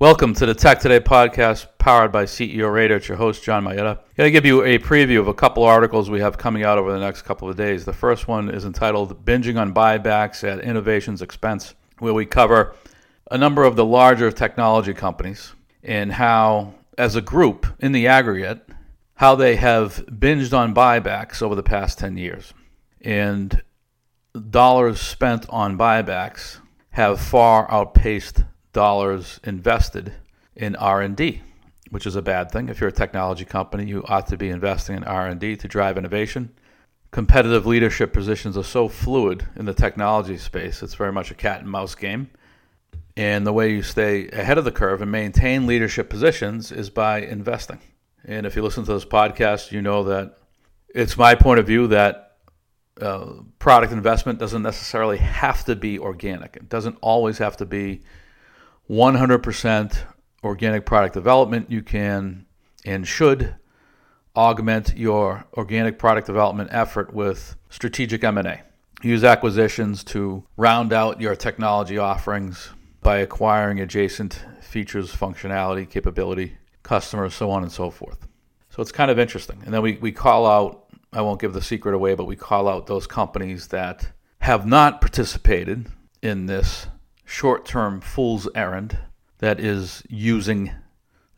Welcome to the Tech Today podcast powered by CEO Radar. It's your host, John Mayetta. I'm going to give you a preview of a couple articles we have coming out over the next couple of days. The first one is entitled Binging on Buybacks at Innovation's Expense, where we cover a number of the larger technology companies and how, as a group in the aggregate, how they have binged on buybacks over the past 10 years. And dollars spent on buybacks have far outpaced dollars invested in R&D, which is a bad thing. If you're a technology company, you ought to be investing in R&D to drive innovation. Competitive leadership positions are so fluid in the technology space. It's very much a cat and mouse game. And the way you stay ahead of the curve and maintain leadership positions is by investing. And if you listen to this podcast, you know that it's my point of view that uh, product investment doesn't necessarily have to be organic. It doesn't always have to be 100% organic product development. You can and should augment your organic product development effort with strategic M&A. Use acquisitions to round out your technology offerings by acquiring adjacent features, functionality, capability, customers, so on and so forth. So it's kind of interesting. And then we, we call out, I won't give the secret away, but we call out those companies that have not participated in this short term fool's errand that is using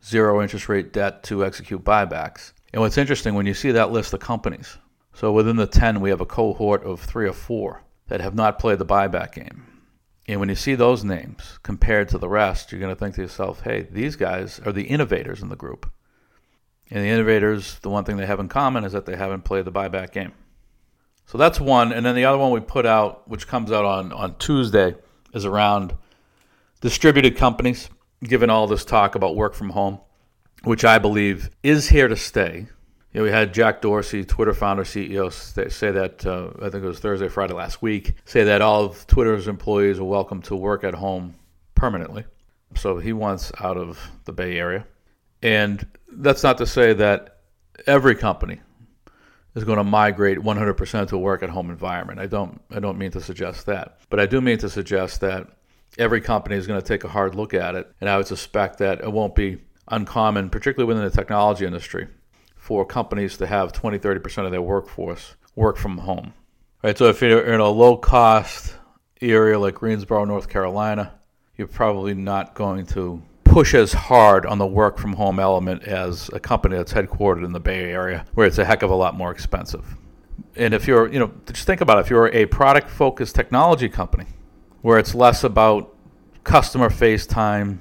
zero interest rate debt to execute buybacks. And what's interesting when you see that list of companies, so within the 10, we have a cohort of three or four that have not played the buyback game. And when you see those names compared to the rest, you're going to think to yourself, hey, these guys are the innovators in the group. And the innovators, the one thing they have in common is that they haven't played the buyback game. So that's one. And then the other one we put out, which comes out on, on Tuesday, is around distributed companies, given all this talk about work from home, which I believe is here to stay. You know, we had Jack Dorsey, Twitter founder, CEO, say that, uh, I think it was Thursday, Friday last week, say that all of Twitter's employees are welcome to work at home permanently. So he wants out of the Bay Area. And that's not to say that every company is going to migrate 100% to a work at home environment. I don't I don't mean to suggest that. But I do mean to suggest that every company is going to take a hard look at it and I would suspect that it won't be uncommon particularly within the technology industry for companies to have 20 30% of their workforce work from home. Right? So if you're in a low cost area like Greensboro, North Carolina, you're probably not going to push as hard on the work from home element as a company that's headquartered in the Bay Area, where it's a heck of a lot more expensive. And if you're, you know, just think about it, if you're a product focused technology company, where it's less about customer face time,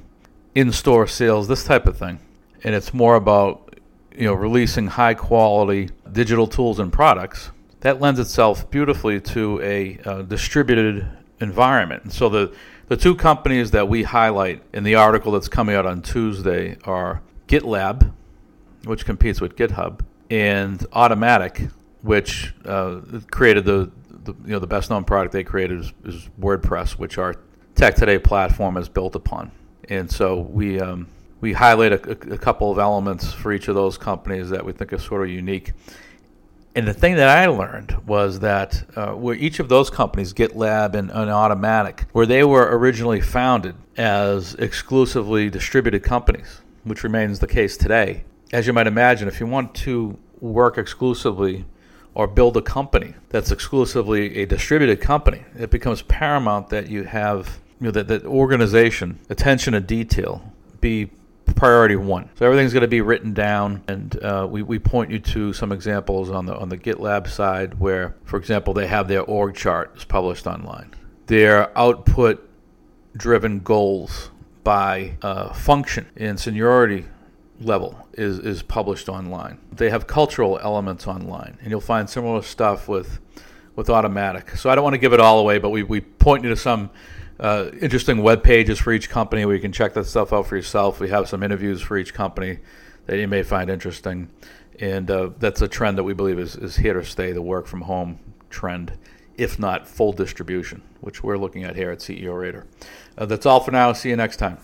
in store sales, this type of thing, and it's more about, you know, releasing high quality digital tools and products, that lends itself beautifully to a uh, distributed environment. And so the the two companies that we highlight in the article that's coming out on Tuesday are GitLab, which competes with GitHub, and Automattic, which uh, created the, the, you know the best known product they created is, is, WordPress, which our Tech Today platform is built upon. And so we um, we highlight a, a, couple of elements for each of those companies that we think are sort of unique. And the thing that I learned was that uh, where each of those companies, GitLab and, and Automattic, where they were originally founded as exclusively distributed companies, which remains the case today. As you might imagine, if you want to work exclusively or build a company that's exclusively a distributed company, it becomes paramount that you have you know, that, that organization, attention to detail, be priority one. So everything's going to be written down, and uh, we, we point you to some examples on the on the GitLab side where, for example, they have their org chart is published online. Their output driven goals by uh, function and seniority level is, is published online. They have cultural elements online, and you'll find similar stuff with with Automattic. So I don't want to give it all away, but we, we point you to some uh, interesting web pages for each company where you can check that stuff out for yourself. We have some interviews for each company that you may find interesting. And uh, that's a trend that we believe is, is here to stay the work from home trend, if not full distribution, which we're looking at here at CEO Radar. Uh, that's all for now. See you next time.